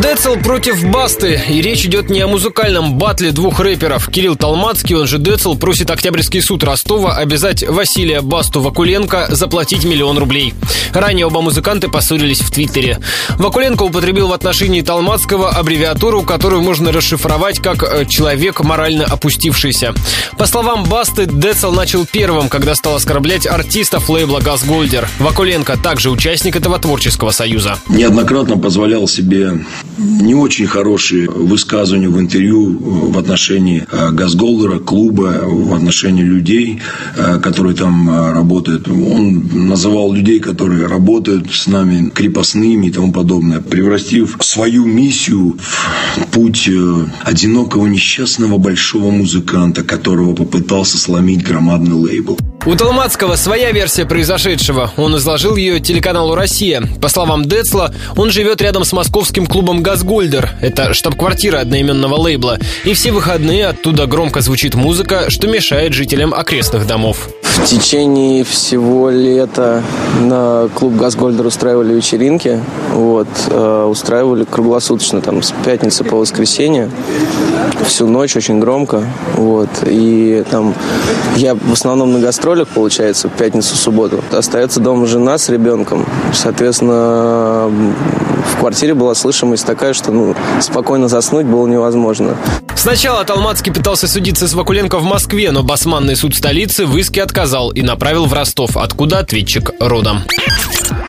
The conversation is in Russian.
Децл против Басты. И речь идет не о музыкальном батле двух рэперов. Кирилл Толмацкий, он же Децл, просит Октябрьский суд Ростова обязать Василия Басту Вакуленко заплатить миллион рублей. Ранее оба музыканта поссорились в Твиттере. Вакуленко употребил в отношении Толмацкого аббревиатуру, которую можно расшифровать как э, «человек морально опустившийся». По словам Басты, Децл начал первым, когда стал оскорблять артистов лейбла «Газгольдер». Вакуленко также участник этого творческого союза. Неоднократно позволял себе не очень хорошие высказывания в интервью в отношении э, Газголдера, клуба, в отношении людей, э, которые там э, работают. Он называл людей, которые работают с нами крепостными и тому подобное, превратив свою миссию в путь одинокого несчастного большого музыканта, которого попытался сломить громадный лейбл. У Толмацкого своя версия произошедшего. Он изложил ее телеканалу «Россия». По словам Децла, он живет рядом с московским клубом «Газгольдер». Это штаб-квартира одноименного лейбла. И все выходные оттуда громко звучит музыка, что мешает жителям окрестных домов. В течение всего лета на клуб «Газгольдер» устраивали вечеринки. Вот, э, устраивали круглосуточно, там, с пятницы по воскресенье. Всю ночь очень громко. Вот, и там я в основном на гастролях, получается, в пятницу, субботу. Остается дома жена с ребенком. Соответственно, в квартире была слышимость такая, что ну, спокойно заснуть было невозможно. Сначала Толмацкий пытался судиться с Вакуленко в Москве, но басманный суд столицы в иске отказал и направил в Ростов, откуда ответчик родом.